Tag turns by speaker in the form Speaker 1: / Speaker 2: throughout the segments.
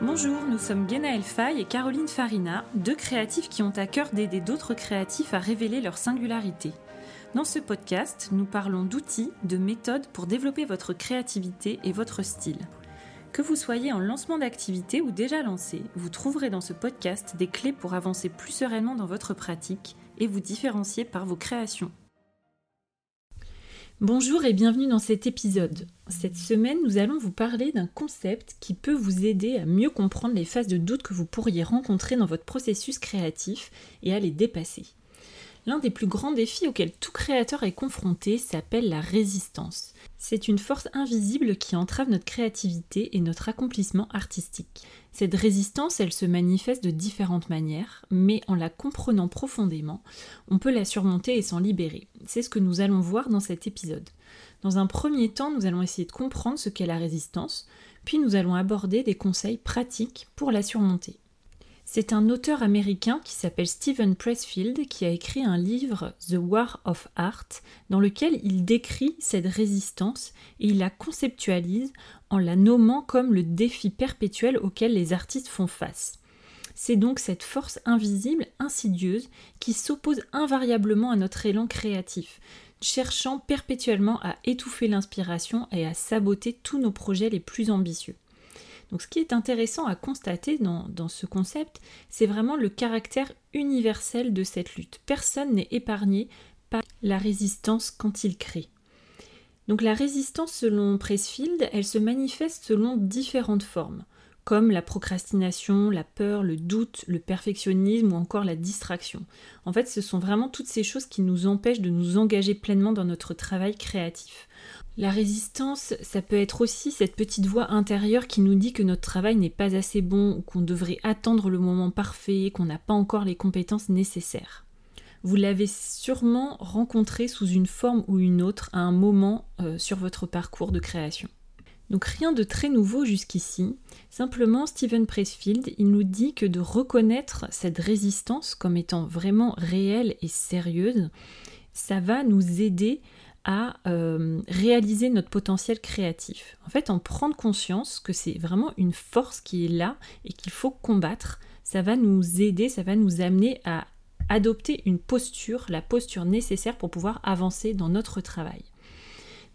Speaker 1: Bonjour, nous sommes Genaël Fay et Caroline Farina, deux créatifs qui ont à cœur d'aider d'autres créatifs à révéler leur singularité. Dans ce podcast, nous parlons d'outils, de méthodes pour développer votre créativité et votre style. Que vous soyez en lancement d'activité ou déjà lancé, vous trouverez dans ce podcast des clés pour avancer plus sereinement dans votre pratique et vous différencier par vos créations. Bonjour et bienvenue dans cet épisode. Cette semaine, nous allons vous parler d'un concept qui peut vous aider à mieux comprendre les phases de doute que vous pourriez rencontrer dans votre processus créatif et à les dépasser. L'un des plus grands défis auxquels tout créateur est confronté s'appelle la résistance. C'est une force invisible qui entrave notre créativité et notre accomplissement artistique. Cette résistance, elle se manifeste de différentes manières, mais en la comprenant profondément, on peut la surmonter et s'en libérer. C'est ce que nous allons voir dans cet épisode. Dans un premier temps, nous allons essayer de comprendre ce qu'est la résistance, puis nous allons aborder des conseils pratiques pour la surmonter. C'est un auteur américain qui s'appelle Stephen Pressfield qui a écrit un livre The War of Art dans lequel il décrit cette résistance et il la conceptualise en la nommant comme le défi perpétuel auquel les artistes font face. C'est donc cette force invisible, insidieuse, qui s'oppose invariablement à notre élan créatif, cherchant perpétuellement à étouffer l'inspiration et à saboter tous nos projets les plus ambitieux. Donc ce qui est intéressant à constater dans, ce concept, c'est vraiment le caractère universel de cette lutte. Personne n'est épargné par la résistance quand il crée. Donc la résistance selon Pressfield, elle se manifeste selon différentes formes, comme la procrastination, la peur, le doute, le perfectionnisme ou encore la distraction. En fait, ce sont vraiment toutes ces choses qui nous empêchent de nous engager pleinement dans notre travail créatif. La résistance, ça peut être aussi cette petite voix intérieure qui nous dit que notre travail n'est pas assez bon qu'on devrait attendre le moment parfait, qu'on n'a pas encore les compétences nécessaires. Vous l'avez sûrement rencontré sous une forme ou une autre à un moment euh, sur votre parcours de création. Donc rien de très nouveau jusqu'ici, simplement Stephen Pressfield, il nous dit que de reconnaître cette résistance comme étant vraiment réelle et sérieuse, ça va nous aider à euh, réaliser notre potentiel créatif. En fait, en prendre conscience que c'est vraiment une force qui est là et qu'il faut combattre, ça va nous aider, ça va nous amener à adopter une posture, la posture nécessaire pour pouvoir avancer dans notre travail.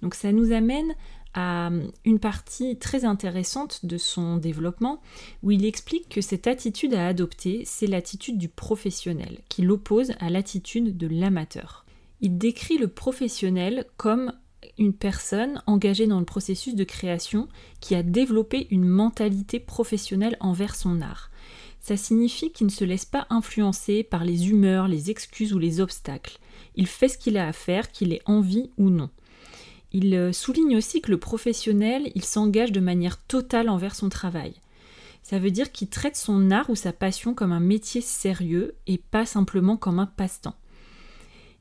Speaker 1: Donc ça nous amène à une partie très intéressante de son développement où il explique que cette attitude à adopter, c'est l'attitude du professionnel qui l'oppose à l'attitude de l'amateur. Il décrit le professionnel comme une personne engagée dans le processus de création qui a développé une mentalité professionnelle envers son art. Ça signifie qu'il ne se laisse pas influencer par les humeurs, les excuses ou les obstacles. Il fait ce qu'il a à faire, qu'il ait envie ou non. Il euh, souligne aussi que le professionnel, il s'engage de manière totale envers son travail. Ça veut dire qu'il traite son art ou sa passion comme un métier sérieux et pas simplement comme un passe-temps.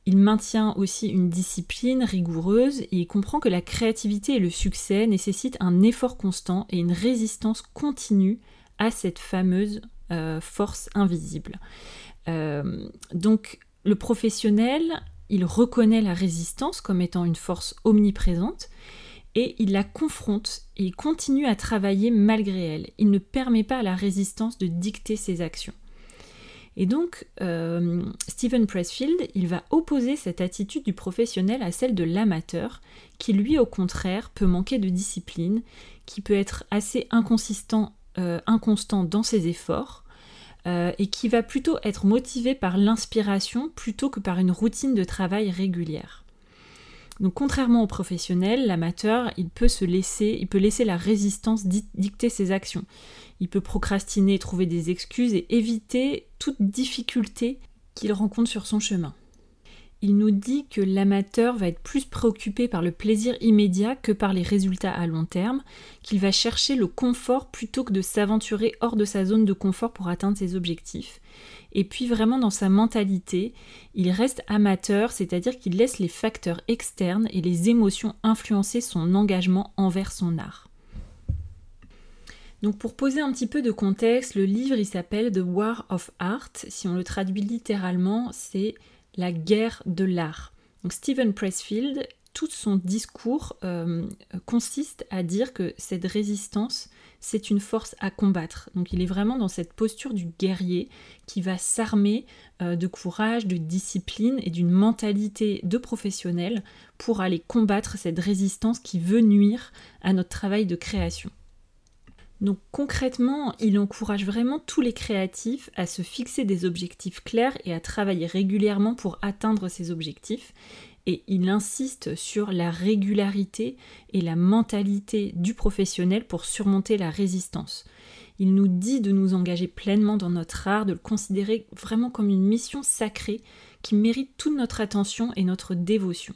Speaker 1: Il maintient aussi une discipline rigoureuse et il comprend que la créativité et le succès nécessitent un effort constant et une résistance continue à cette fameuse euh, force invisible. Euh, donc le professionnel, il reconnaît la résistance comme étant une force omniprésente et il la confronte et il continue à travailler malgré elle. Il ne permet pas à la résistance de dicter ses actions. Et donc, euh, Stephen Pressfield, il va opposer cette attitude du professionnel à celle de l'amateur, qui lui, au contraire, peut manquer de discipline, qui peut être assez inconsistant, euh, inconstant dans ses efforts, euh, et qui va plutôt être motivé par l'inspiration plutôt que par une routine de travail régulière. Donc contrairement au professionnel, l'amateur, il peut se laisser, il peut laisser la résistance dicter ses actions. Il peut procrastiner, trouver des excuses et éviter toute difficulté qu'il rencontre sur son chemin. Il nous dit que l'amateur va être plus préoccupé par le plaisir immédiat que par les résultats à long terme, qu'il va chercher le confort plutôt que de s'aventurer hors de sa zone de confort pour atteindre ses objectifs. Et puis vraiment dans sa mentalité, il reste amateur, c'est-à-dire qu'il laisse les facteurs externes et les émotions influencer son engagement envers son art. Donc pour poser un petit peu de contexte, le livre il s'appelle The War of Art. Si on le traduit littéralement, c'est la guerre de l'art. Donc Stephen Pressfield, tout son discours euh, consiste à dire que cette résistance, c'est une force à combattre. Donc il est vraiment dans cette posture du guerrier qui va s'armer euh, de courage, de discipline et d'une mentalité de professionnel pour aller combattre cette résistance qui veut nuire à notre travail de création. Donc concrètement, il encourage vraiment tous les créatifs à se fixer des objectifs clairs et à travailler régulièrement pour atteindre ces objectifs. Et il insiste sur la régularité et la mentalité du professionnel pour surmonter la résistance. Il nous dit de nous engager pleinement dans notre art, de le considérer vraiment comme une mission sacrée qui mérite toute notre attention et notre dévotion.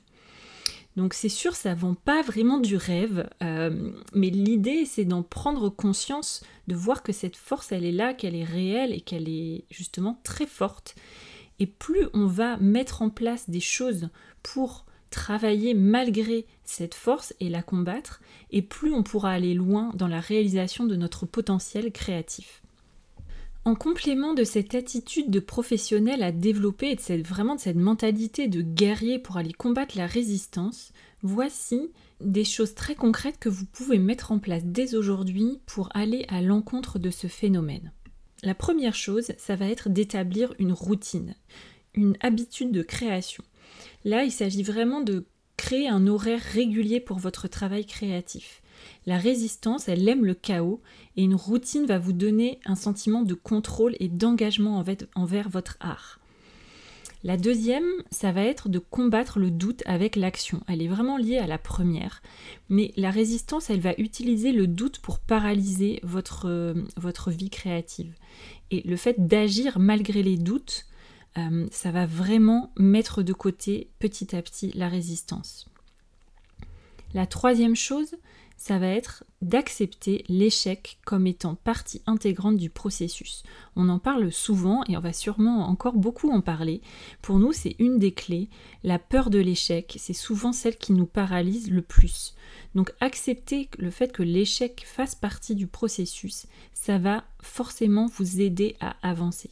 Speaker 1: Donc c'est sûr, ça vend pas vraiment du rêve, euh, mais l'idée c'est d'en prendre conscience, de voir que cette force elle est là, qu'elle est réelle et qu'elle est justement très forte. Et plus on va mettre en place des choses pour travailler malgré cette force et la combattre, et plus on pourra aller loin dans la réalisation de notre potentiel créatif. En complément de cette attitude de professionnel à développer et de vraiment de cette mentalité de guerrier pour aller combattre la résistance, voici des choses très concrètes que vous pouvez mettre en place dès aujourd'hui pour aller à l'encontre de ce phénomène. La première chose, ça va être d'établir une routine, une habitude de création. Là, il s'agit vraiment de créer un horaire régulier pour votre travail créatif. La résistance, elle aime le chaos et une routine va vous donner un sentiment de contrôle et d'engagement envers votre art. La deuxième, ça va être de combattre le doute avec l'action. Elle est vraiment liée à la première. Mais la résistance, elle va utiliser le doute pour paralyser votre, votre vie créative. Et le fait d'agir malgré les doutes, euh, ça va vraiment mettre de côté petit à petit la résistance. La troisième chose, ça va être d'accepter l'échec comme étant partie intégrante du processus. On en parle souvent et on va sûrement encore beaucoup en parler. Pour nous, c'est une des clés. La peur de l'échec, c'est souvent celle qui nous paralyse le plus. Donc accepter le fait que l'échec fasse partie du processus, ça va forcément vous aider à avancer.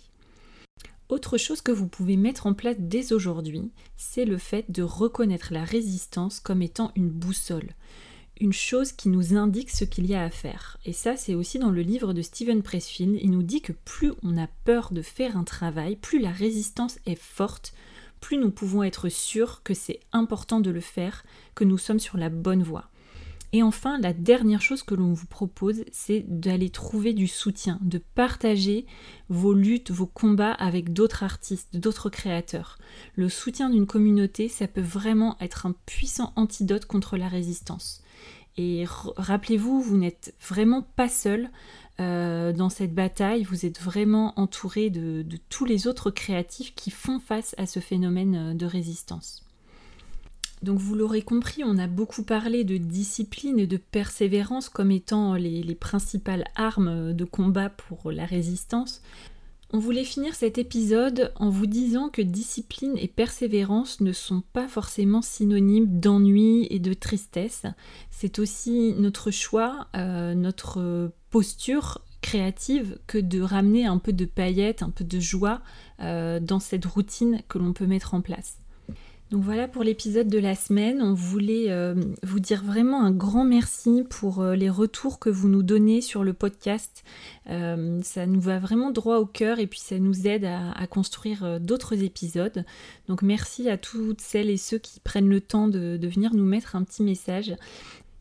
Speaker 1: Autre chose que vous pouvez mettre en place dès aujourd'hui, c'est le fait de reconnaître la résistance comme étant une boussole une chose qui nous indique ce qu'il y a à faire. Et ça, c'est aussi dans le livre de Steven Pressfield. Il nous dit que plus on a peur de faire un travail, plus la résistance est forte, plus nous pouvons être sûrs que c'est important de le faire, que nous sommes sur la bonne voie. Et enfin, la dernière chose que l'on vous propose, c'est d'aller trouver du soutien, de partager vos luttes, vos combats avec d'autres artistes, d'autres créateurs. Le soutien d'une communauté, ça peut vraiment être un puissant antidote contre la résistance. Et rappelez-vous, vous n'êtes vraiment pas seul euh, dans cette bataille, vous êtes vraiment entouré de, tous les autres créatifs qui font face à ce phénomène euh, de résistance. Donc vous l'aurez compris, on a beaucoup parlé de discipline et de persévérance comme étant les principales armes de combat pour la résistance. On voulait finir cet épisode en vous disant que discipline et persévérance ne sont pas forcément synonymes d'ennui et de tristesse. C'est aussi notre choix, euh, notre posture créative que de ramener un peu de paillettes, un peu de joie euh, dans cette routine que l'on peut mettre en place. Donc voilà pour l'épisode de la semaine. On voulait euh, vous dire vraiment un grand merci pour euh, les retours que vous nous donnez sur le podcast. Euh, ça nous va vraiment droit au cœur et puis ça nous aide à, construire d'autres épisodes. Donc merci à toutes celles et ceux qui prennent le temps de, de venir nous mettre un petit message.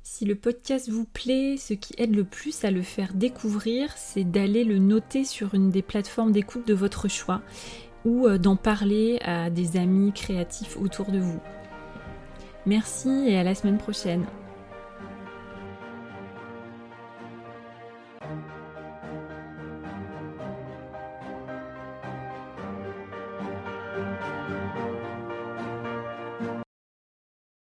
Speaker 1: Si le podcast vous plaît, ce qui aide le plus à le faire découvrir, c'est d'aller le noter sur une des plateformes d'écoute de votre choix ou euh, d'en parler à des amis créatifs autour de vous. Merci et à la semaine prochaine.